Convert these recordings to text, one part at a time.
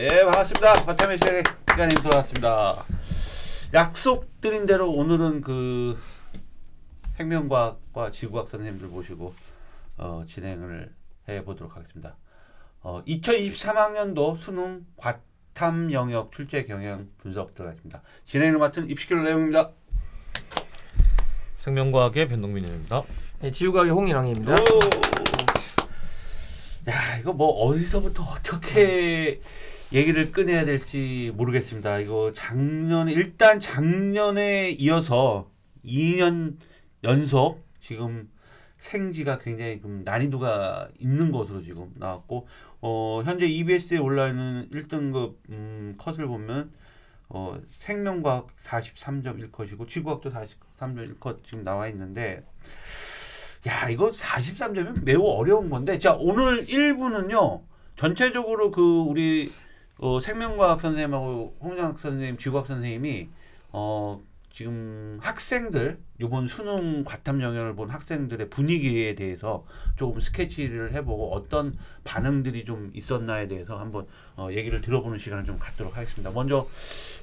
예, 반갑습니다. 바텀의 시작 시간이 돌아왔습니다. 약속드린 대로 오늘은 그 생명과학과 지구학 선생님들 모시고 어, 진행을 해 보도록 하겠습니다. 어, 2023학년도 수능 과탐 영역 출제 경향 분석 들어가겠습니다. 진행을 맡은 입시결 내용입니다. 생명과학의 변동민입니다. 네, 지우각의 홍일왕입니다. 오! 야, 이거 뭐 어디서부터 어떻게 얘기를 꺼내야 될지 모르겠습니다. 이거 작년에 일단 작년에 이어서 2년 연속 지금 생지가 굉장히 좀 난이도가 있는 것으로 지금 나왔고 어, 현재 EBS에 올라 있는 1등급 음, 컷을 보면 어, 생명과학 43.1컷이고 지구학도 43.1컷 지금 나와 있는데 야 이거 43점이면 매우 어려운 건데 자 오늘 1부는요 전체적으로 그 우리 어, 생명과학 선생님하고 홍정학 선생님 지구학 선생님이 어 지금 학생들 요번 수능 과탐 영역을 본 학생들의 분위기에 대해서 조금 스케치를 해보고 어떤 반응들이 좀 있었나에 대해서 한번 어, 얘기를 들어보는 시간을 좀 갖도록 하겠습니다. 먼저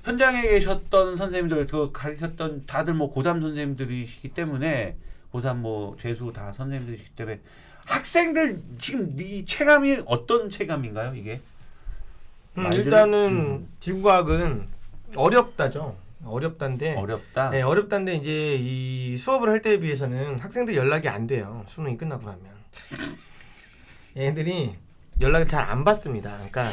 현장에 계셨던 선생님들 그 가르쳤던 다들 뭐 고담 선생님들이시기 때문에 고3 뭐 재수 다 선생님들이시기 때문에 학생들 지금 이 체감이 어떤 체감인가요 이게? 음, 일단은 음. 지구과학은 어렵다죠. 어렵다인데. 어렵다. 네, 어렵다인데 이제 이 수업을 할 때에 비해서는 학생들 연락이 안 돼요. 수능이 끝나고 나면. 얘들이 연락을 잘 안 받습니다. 그러니까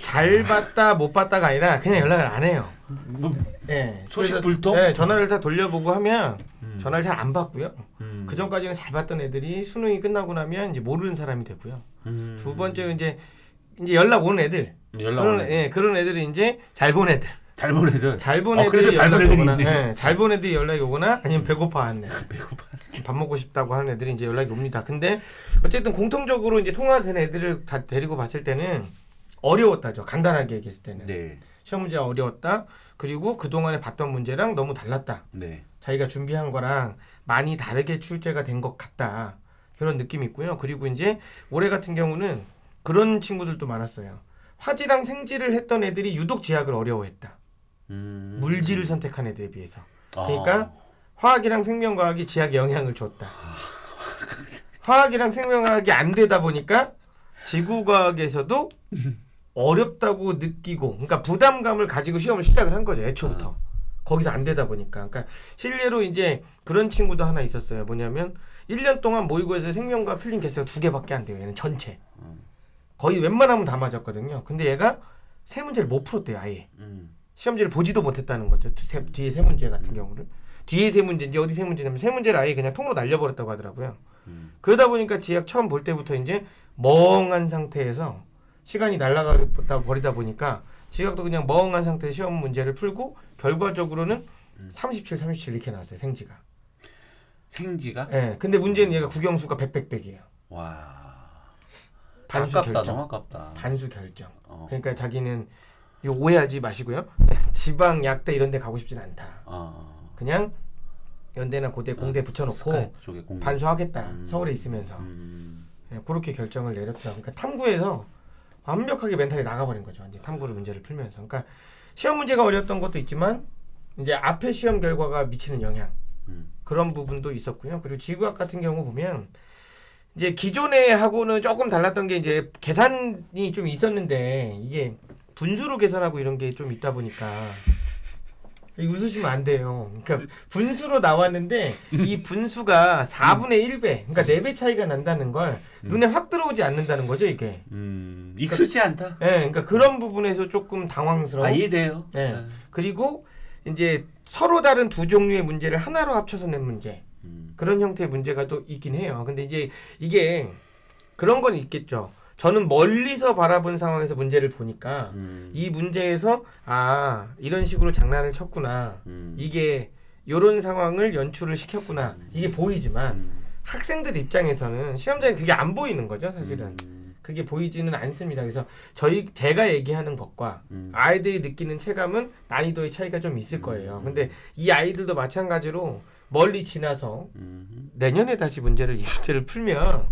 잘 받다 못 받다가 아니라 그냥 연락을 안 해요. 뭐, 네, 소식 그래서- 불통? 네, 전화를 다 돌려보고 하면 음. 전화를 잘 안 받고요. 음. 그 전까지는 잘 받던 애들이 수능이 끝나고 나면 이제 모르는 사람이 되고요. 음. 두 번째는 이제 이제 연락 오는 애들 연락 그런 오는 예 그런 애들이 이제 잘 본 애들 잘 보내들 잘본 어, 애들이 그래서 잘 연락이 보내는 오거나. 예, 잘본 애들이 연락이 오거나 아니면 배고파 하는 애들 밥 먹고 싶다고 하는 애들이 이제 연락이 옵니다. 근데 어쨌든 공통적으로 이제 통화된 애들을 다 데리고 봤을 때는 어려웠다죠. 간단하게 얘기했을 때는 네, 시험 문제가 어려웠다. 그리고 그 동안에 봤던 문제랑 너무 달랐다. 네, 자기가 준비한 거랑 많이 다르게 출제가 된 것 같다. 그런 느낌이 있고요. 그리고 이제 올해 같은 경우는 그런 친구들도 많았어요. 화지랑 생지를 했던 애들이 유독 지학을 어려워했다. 음. 물질을 선택한 애들에 비해서. 아. 그러니까 화학이랑 생명과학이 지학에 영향을 줬다. 화학이랑 생명과학이 안 되다 보니까 지구과학에서도 어렵다고 느끼고, 그러니까 부담감을 가지고 시험을 시작을 한 거죠. 애초부터. 거기서 안 되다 보니까. 그러니까 실례로 이제 그런 친구도 하나 있었어요. 뭐냐면 1년 동안 모의고에서 생명과학 틀린 개수가 두 개밖에 안 돼요. 얘는 전체. 음. 거의 웬만하면 다 맞았거든요. 근데 얘가 세 문제를 못 풀었대요. 아예. 음. 시험지를 보지도 못했다는 거죠. 두- 세, 뒤에 세 문제 같은 경우를 뒤에 세 문제인지 어디 세 문제냐면 세 문제를 아예 그냥 통으로 날려버렸다고 하더라고요. 음. 그러다 보니까 지학 처음 볼 때부터 이제 멍한 상태에서 시간이 날아가다 버리다 보니까 지학도 그냥 멍한 상태에서 시험 문제를 풀고 결과적으로는 음. 37, 37 이렇게 나왔어요 생지가. 생지가 예. 근데 문제는 얘가 국영수가 100, 100, 100이에요. 와 반수 아깝다 결정. 너무 아깝다. 반수 결정. 어. 그러니까 자기는 이거 오해하지 마시고요. 지방 약대 이런 데 가고 싶진 않다. 어. 그냥 연대나 고대 공대 붙여놓고 쪽에 공부. 반수하겠다 음. 서울에 있으면서 음. 예, 그렇게 결정을 내렸더라고요. 그러니까 탐구에서 완벽하게 멘탈이 나가버린 거죠. 완전 탐구를 문제를 풀면서. 그러니까 시험 문제가 어려웠던 것도 있지만 이제 앞에 시험 결과가 미치는 영향 음. 그런 부분도 있었고요. 그리고 지구학 같은 경우 보면 이제 기존에 하고는 조금 달랐던 게 이제 계산이 좀 있었는데 이게 분수로 계산하고 이런 게 좀 있다 보니까 웃으시면 안 돼요. 그러니까 분수로 나왔는데 이 분수가 4분의 1배, 그러니까 4배 차이가 난다는 걸 눈에 확 들어오지 않는다는 거죠, 이게. 음. 익숙지 않다. 예, 그러니까 그런 부분에서 조금 당황스러워. 아 이해돼요. 네. 네. 그리고 이제 서로 다른 두 종류의 문제를 하나로 합쳐서 낸 문제. 음. 그런 형태의 문제가 또 있긴 해요. 근데 이제 이게 그런 건 있겠죠. 저는 멀리서 바라본 상황에서 문제를 보니까 음. 이 문제에서 아 이런 식으로 장난을 쳤구나. 음. 이게 요런 상황을 연출을 시켰구나. 이게 보이지만 음. 학생들 입장에서는 시험장에 그게 안 보이는 거죠, 사실은. 음. 그게 보이지는 않습니다. 그래서 저희 제가 얘기하는 것과 음. 아이들이 느끼는 체감은 난이도의 차이가 좀 있을 거예요. 음. 근데 이 아이들도 마찬가지로 멀리 지나서 음. 내년에 다시 문제를 이 문제를 풀면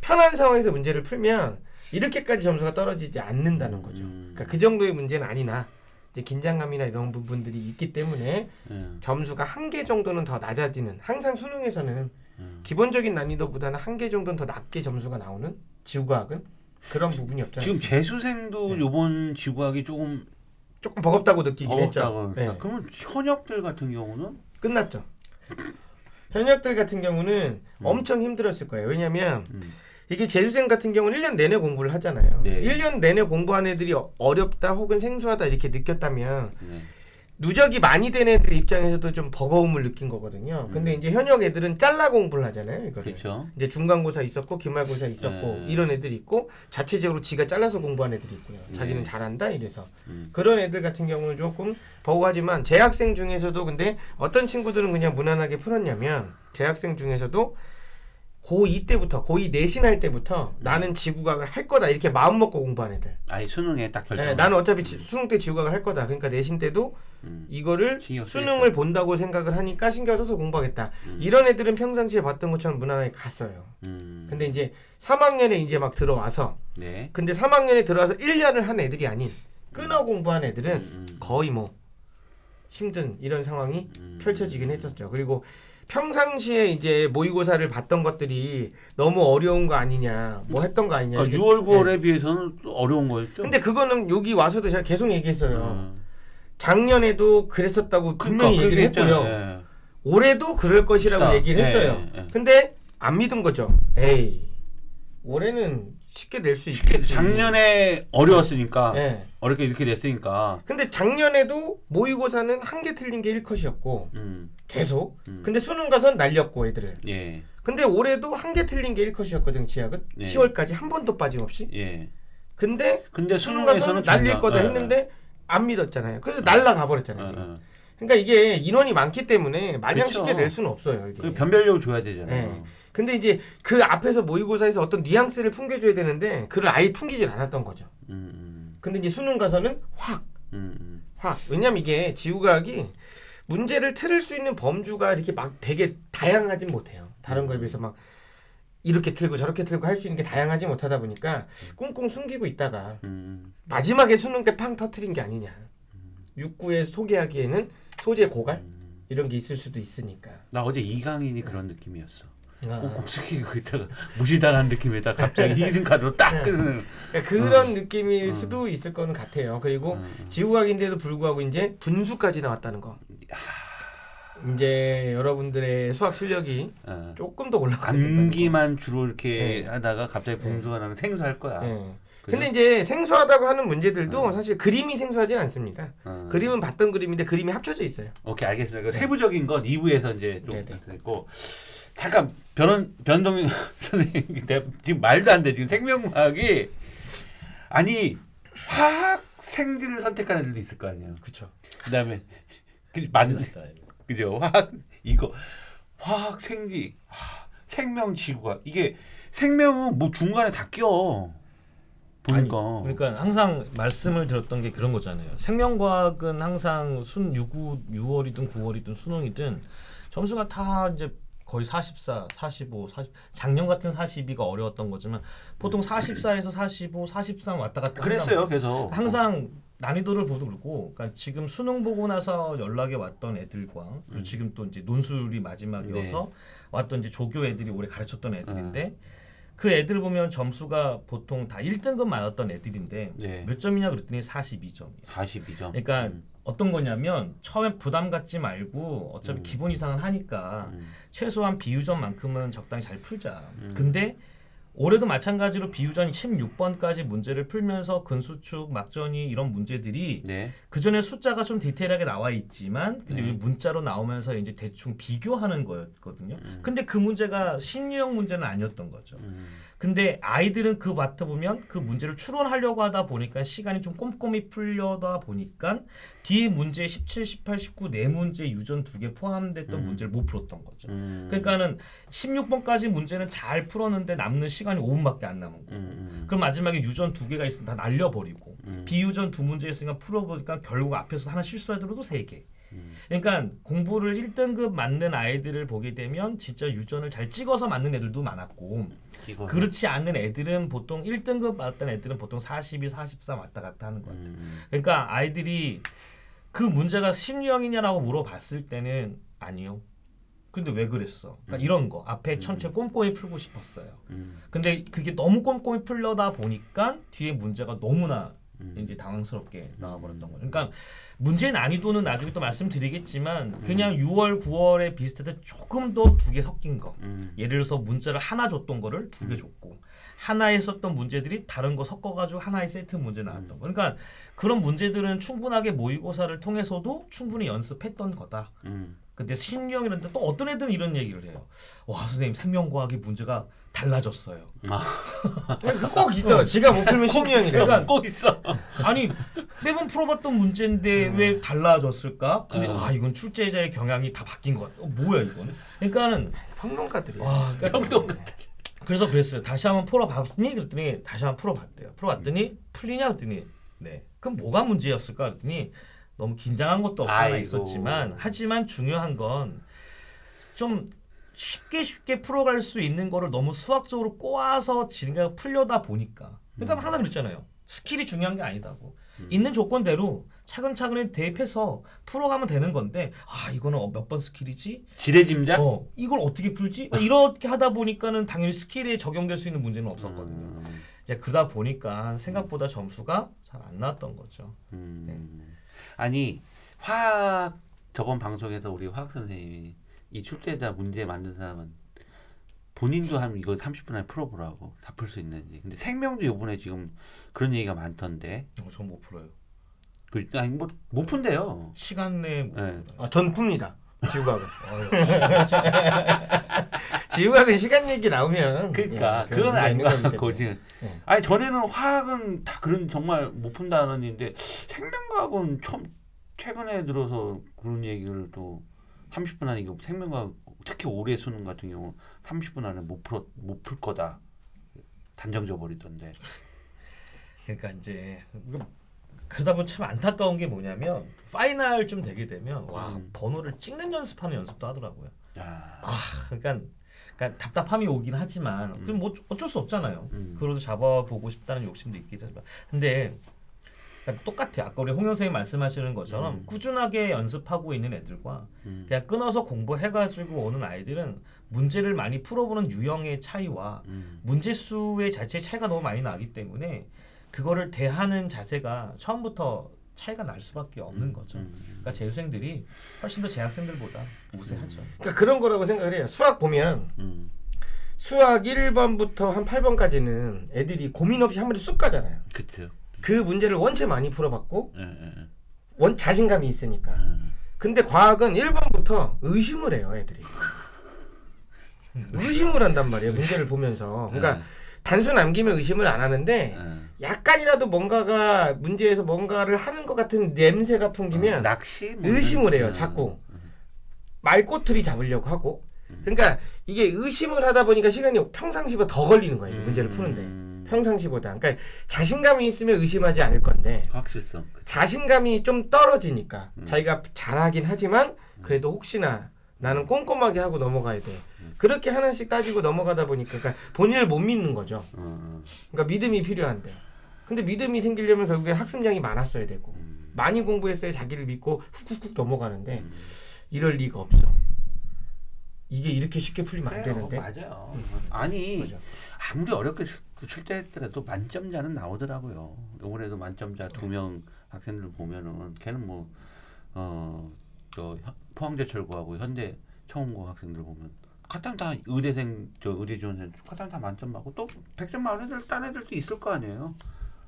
편한 상황에서 문제를 풀면 이렇게까지 점수가 떨어지지 않는다는 거죠. 음. 그러니까 그 정도의 문제는 아니나 이제 긴장감이나 이런 부분들이 있기 때문에 예. 점수가 한 개 정도는 더 낮아지는 항상 수능에서는 음. 기본적인 난이도보다는 한 개 정도는 더 낮게 점수가 나오는 지구과학은 그런 부분이 없잖아요. 지금 재수생도 네. 요번 지구학이 조금 조금 버겁다고 느끼긴 했죠. 어렵다고. 네. 그러면 현역들 같은 경우는 끝났죠. 현역들 같은 경우는 엄청 힘들었을 거예요. 왜냐하면 음. 이게 재수생 같은 경우는 1년 내내 공부를 하잖아요. 네. 1년 내내 공부한 애들이 어- 어렵다 혹은 생소하다 이렇게 느꼈다면 네. 누적이 많이 된 애들 입장에서도 좀 버거움을 느낀 거거든요. 근데 음. 이제 현역 애들은 잘라 공부를 하잖아요. 이거를. 그렇죠. 이제 중간고사 있었고 기말고사 있었고 네. 이런 애들이 있고 자체적으로 지가 잘라서 공부한 애들이 있고요. 자기는 네. 잘한다 이래서 음. 그런 애들 같은 경우는 조금 버거하지만 재학생 중에서도 근데 어떤 친구들은 그냥 무난하게 풀었냐면 재학생 중에서도 고2 때부터 고2 내신할 때부터 나는 지구과학을 할 거다 이렇게 마음 먹고 공부한 애들. 아예 수능에 딱 결정. 네, 나는 어차피 지- 수능 때 지구과학을 할 거다. 그러니까 내신 때도 음. 이거를 수능을 본다고 생각을 하니까 신경 써서 공부하겠다. 음. 이런 애들은 평상시에 봤던 것처럼 무난하게 갔어요. 음. 근데 이제 3학년에 이제 막 들어와서 네. 근데 3학년에 들어와서 1년을 한 애들이 아닌 끊어 공부한 애들은 음, 음. 거의 뭐 힘든 이런 상황이 음. 펼쳐지긴 했었죠. 그리고 평상시에 이제 모의고사를 봤던 것들이 너무 어려운 거 아니냐, 뭐 했던 거 아니냐. 그러니까 이렇게- 6월, 9월에 네. 비해서는 또 어려운 거였죠. 근데 그거는 여기 와서도 제가 계속 얘기했어요. 음. 작년에도 그랬었다고 분명히 그러니까 얘기를 했고요. 예. 올해도 그럴 것이라고 그러니까, 얘기를 예, 했어요. 예, 예. 근데 안 믿은 거죠. 에이, 올해는 쉽게 낼 수 있겠지. 작년에 어려웠으니까 예. 어렵게 이렇게 됐으니까. 근데 작년에도 모의고사는 한 개 틀린 게 1컷이었고 음. 계속. 음. 근데 수능 가선 날렸고 애들을. 예. 근데 올해도 한 개 틀린 게 1컷이었거든 지학은 네. 10월까지 한 번도 빠짐없이. 예. 근데 근데 수능 가서는 수능에서는 날릴 거다 예, 했는데 안 믿었잖아요. 그래서 날라가 버렸잖아요. 예, 지금. 예. 그러니까 이게 인원이 많기 때문에 마냥 그렇죠. 쉽게 낼 수는 없어요. 이게. 그 변별력을 줘야 되잖아요. 네. 근데 이제 그 앞에서 모의고사에서 어떤 뉘앙스를 풍겨줘야 되는데 그를 아예 풍기질 않았던 거죠. 음, 음, 근데 이제 수능 가서는 확, 음, 음. 확. 왜냐면 이게 지구과학이 문제를 틀을 수 있는 범주가 이렇게 막 되게 다양하진 못해요. 다른 거에 비해서 막 이렇게 틀고 저렇게 틀고 할 수 있는 게 다양하지 못하다 보니까 꽁꽁 숨기고 있다가 음. 마지막에 수능 때 팡 터트린 게 아니냐. 육구에 소개하기에는 소재 고갈 이런 게 있을 수도 있으니까. 나 어제 이강인이 그런 느낌이었어. 아. 꼭 숙이고 있다가 무시당한 느낌에다 갑자기 2등 카드로 딱 네. 끄는. 그러니까 그런 느낌일 수도 있을 거는 같아요. 그리고 음. 지구과학인데도 불구하고 이제 분수까지 나왔다는 거. 이제 여러분들의 수학 실력이 어. 조금 더 된다는 암기만 주로 이렇게 네. 하다가 갑자기 네. 분수가 나면 생소할 거야. 거. 근데 이제 생소하다고 하는 문제들도 어. 사실 그림이 생소하진 않습니다. 어. 그림은 봤던 그림인데 그림이 합쳐져 있어요. 오케이 알겠습니다. 그 네. 세부적인 건 2부에서 이제 좀 네, 네. 됐고 잠깐 변원 변동 선생님 내가 지금 말도 안 돼 지금 생명과학이 아니 화학 생기를 선택하는 애들도 있을 거 아니에요. 그렇죠. 그다음에 그 맞는 그죠 화학 이거 화학 생기 하, 생명 지구가 이게 생명은 뭐 중간에 다 껴. 보니까 아니, 그러니까 항상 말씀을 드렸던 게 그런 거잖아요. 생명과학은 항상 순 6, 6월이든 9월이든 수능이든 점수가 다 이제 거의 44, 45, 40 작년 같은 42가 어려웠던 거지만 보통 44에서 45, 43 왔다 갔다 그랬어요 계속. 항상 난이도를 보도 그렇고 그러니까 지금 수능 보고 나서 연락이 왔던 애들과 음. 그리고 지금 또 이제 논술이 마지막이어서 네. 왔던 이제 조교 애들이 올해 가르쳤던 애들인데 그 애들 보면 점수가 보통 다 1등급 맞았던 애들인데 네. 몇 점이냐 그랬더니 42점이야. 42점. 그러니까 음. 어떤 거냐면 처음에 부담 갖지 말고 어차피 음. 기본 이상은 하니까 음. 최소한 비유점만큼은 적당히 잘 풀자. 음. 근데 올해도 마찬가지로 비유전 16번까지 문제를 풀면서 근수축, 막전이 이런 문제들이 네. 그 전에 숫자가 좀 디테일하게 나와 있지만 근데 네. 문자로 나오면서 이제 대충 비교하는 거였거든요. 음. 근데 그 문제가 신유형 문제는 아니었던 거죠. 음. 근데 아이들은 그 맡아보면 그 문제를 추론하려고 하다 보니까 시간이 좀 꼼꼼히 풀려다 보니까 뒤에 문제 17, 18, 19 네 문제 유전 두 개 포함됐던 음. 문제를 못 풀었던 거죠. 음. 그러니까는 16번까지 문제는 잘 풀었는데 남는 시간이 5분밖에 안 남은 거예요. 음, 음. 그럼 마지막에 유전 두 개가 있으면 다 날려버리고 음. 비유전 두 문제 있으니까 풀어보니까 결국 앞에서 하나 실수하더라도 세 개. 음. 그러니까 공부를 1등급 맞는 아이들을 보게 되면 진짜 유전을 잘 찍어서 맞는 애들도 많았고 찍어. 그렇지 않은 애들은 보통 1등급 받았던 애들은 보통 42, 43 왔다 갔다 하는 것 같아요. 음. 그러니까 아이들이 그 문제가 심리형이냐라고 물어봤을 때는 아니요. 근데 왜 그랬어? 그러니까 이런 거 앞에 천천히 꼼꼼히 풀고 싶었어요. 음. 근데 그게 너무 꼼꼼히 풀려다 보니까 뒤에 문제가 너무나 음. 이제 당황스럽게 나와버렸던 거예요. 그러니까 문제의 난이도는 나중에 또 말씀드리겠지만 그냥 6월, 9월에 비슷했던 조금 더 두 개 섞인 거. 음. 예를 들어서 문자를 하나 줬던 거를 두 개 줬고 하나에 썼던 문제들이 다른 거 섞어가지고 하나의 세트 문제 나왔던 거. 그러니까 그런 문제들은 충분하게 모의고사를 통해서도 충분히 연습했던 거다. 음. 근데 신유형이라는 데 또 어떤 애들은 이런 얘기를 해요. 와 선생님 생명과학의 문제가 달라졌어요. 그꼭 있어. 지가 못 풀면 신유형이래. 그러니까 꼭 있어. 아니 매번 풀어봤던 문제인데 왜 달라졌을까? 근데 어. 아 이건 출제자의 경향이 다 바뀐 것 같아. 어, 뭐야 이거는? 그러니까는 평론가들이. 와 그러니까 평동 그래서 그랬어요. 다시 한번 풀어봤니? 그랬더니 다시 한번 풀어봤대요. 풀어봤더니 풀리냐 그랬더니 네. 그럼 뭐가 문제였을까 그랬더니 너무 긴장한 것도 없지 않아. 있었지만 하지만 중요한 건 좀 쉽게 쉽게 풀어갈 수 있는 거를 너무 수학적으로 꼬아서 진행가 풀려다 보니까 그러니까 항상 그랬잖아요. skill이 중요한 게 아니다고 있는 조건대로 차근차근 대입해서 풀어가면 되는 건데 아 이거는 몇 번 skill이지? 지레짐작. 어, 이걸 어떻게 풀지? 이렇게 하다 보니까는 당연히 skill에 적용될 수 있는 문제는 없었거든요. 음. 이제 그러다 보니까 생각보다 점수가 잘 안 나왔던 거죠. 음. 네. 아니 화학 저번 방송에서 우리 화학 선생님이 이 출제자 문제 만든 사람은 본인도 한 이거 30분 안에 풀어보라고 다 풀 수 있는지. 근데 생명도 이번에 지금 그런 얘기가 많던데. 어, 전 못 풀어요. 그 아니 뭐못 푼대요. 시간 내에 못 네. 아, 전 풉니다. 지구과학은. 아유, 지구과학은 시간 얘기 나오면. 그러니까 예, 그건 아닌 때문에. 거지. 예. 아니 전에는 화학은 다 그런 정말 못 푼다는 얘기인데 생명과학은 처음 최근에 들어서 그런 얘기를 또 30분 안에 생명과학 특히 올해 수능 같은 경우 30분 안에 못 풀어 못풀 거다 단정져 버리던데. 그러니까 이제 그러다 보면 참 안타까운 게 뭐냐면 파이널 좀 되게 되면 와 음. 번호를 찍는 연습하는 연습도 하더라고요. 아, 아 그러니까, 그러니까 답답함이 오긴 하지만 그럼 뭐 어쩔 수 없잖아요. 음. 그래도 잡아보고 싶다는 욕심도 있긴 하지만 근데 그러니까 똑같아요. 아까 우리 홍 선생님 말씀하시는 것처럼 음. 꾸준하게 연습하고 있는 애들과 음. 그냥 끊어서 공부해가지고 오는 아이들은 문제를 많이 풀어보는 유형의 차이와 음. 문제 수의 자체 차이가 너무 많이 나기 때문에 그거를 대하는 자세가 처음부터 차이가 날 수밖에 없는 거죠. 음. 그러니까 재수생들이 훨씬 더 재학생들보다 우세하죠. 그러니까 그런 거라고 생각을 해요. 수학 보면 음. 수학 1번부터 한 8번까지는 애들이 고민 없이 한 번에 쑥 가잖아요. 그렇죠. 그 문제를 원체 많이 풀어봤고 예, 예, 예. 원 자신감이 있으니까. 음. 근데 과학은 1번부터 의심을 해요, 애들이. 의심을 한단 말이에요, 문제를 보면서. 그러니까 예, 단순 암기면 의심을 안 하는데 예. 약간이라도 뭔가가 문제에서 뭔가를 하는 것 같은 냄새가 풍기면 어, 낚시 뭐 의심을 해요, 이런- 자꾸. 말꼬투리 잡으려고 하고. 그러니까 이게 의심을 하다 보니까 시간이 평상시보다 더 걸리는 거예요, 이 문제를 푸는데. 음. 평상시보다. 그러니까 자신감이 있으면 의심하지 않을 건데 확실성. 자신감이 좀 떨어지니까 음. 자기가 잘하긴 하지만 그래도 혹시나 나는 꼼꼼하게 하고 넘어가야 돼. 그렇게 하나씩 따지고 넘어가다 보니까 그러니까 본인을 못 믿는 거죠. 어, 어. 그러니까 믿음이 필요한데. 근데 믿음이 생기려면 결국엔 학습량이 많았어야 되고 음. 많이 공부했어야 자기를 믿고 훅훅훅 넘어가는데 음. 이럴 리가 없어. 이게 이렇게 쉽게 풀리면 안 그래요, 되는데. 맞아요. 아니 그죠. 아무리 어렵게 출- 출제했더라도 만점자는 나오더라고요. 이번에도 만점자 두 명 학생들 보면은 걔는 뭐, 뭐어저 포항제철고하고 현대 청운고 학생들 보면 카타면 다 의대생 저 의대 지원생 카타면 다 만점 맞고 또 100점 맞은 애들 딴 애들도 있을 거 아니에요.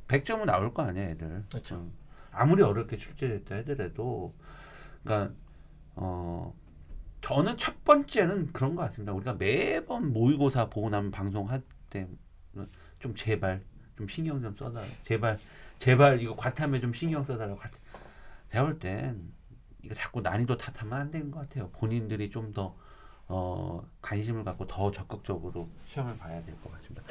100점은 나올 거 아니에요, 애들. 그렇죠. 어. 아무리 어렵게 출제했다 하더라도 그러니까 어 저는 첫 번째는 그런 것 같습니다. 우리가 매번 모의고사 보고 나면 방송할 때 좀 제발 좀 신경 좀 써달라. 제발 제발 이거 과탐에 좀 신경 써달라고. 과- 제가 볼땐 이거 자꾸 난이도 탓하면 안 되는 것 같아요. 본인들이 좀더 어, 관심을 갖고 더 적극적으로 시험을 봐야 될 것 같습니다.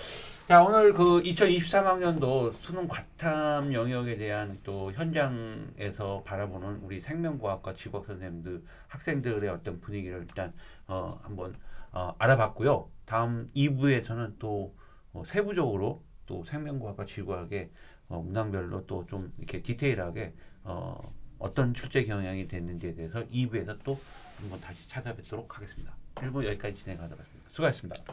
자, 오늘 그 2023학년도 수능 과탐 영역에 대한 또 현장에서 바라보는 우리 생명과학과 직업 선생님들, 학생들의 어떤 분위기를 일단, 어, 한번, 어, 알아봤고요. 다음 2부에서는 또, 어, 세부적으로 또 생명과학과 지구학의 어, 문항별로 또 좀 이렇게 디테일하게, 어, 어떤 출제 경향이 됐는지에 대해서 2부에서 또 한번 다시 찾아뵙도록 하겠습니다. 일부 여기까지 진행하도록 하겠습니다. 수고하셨습니다.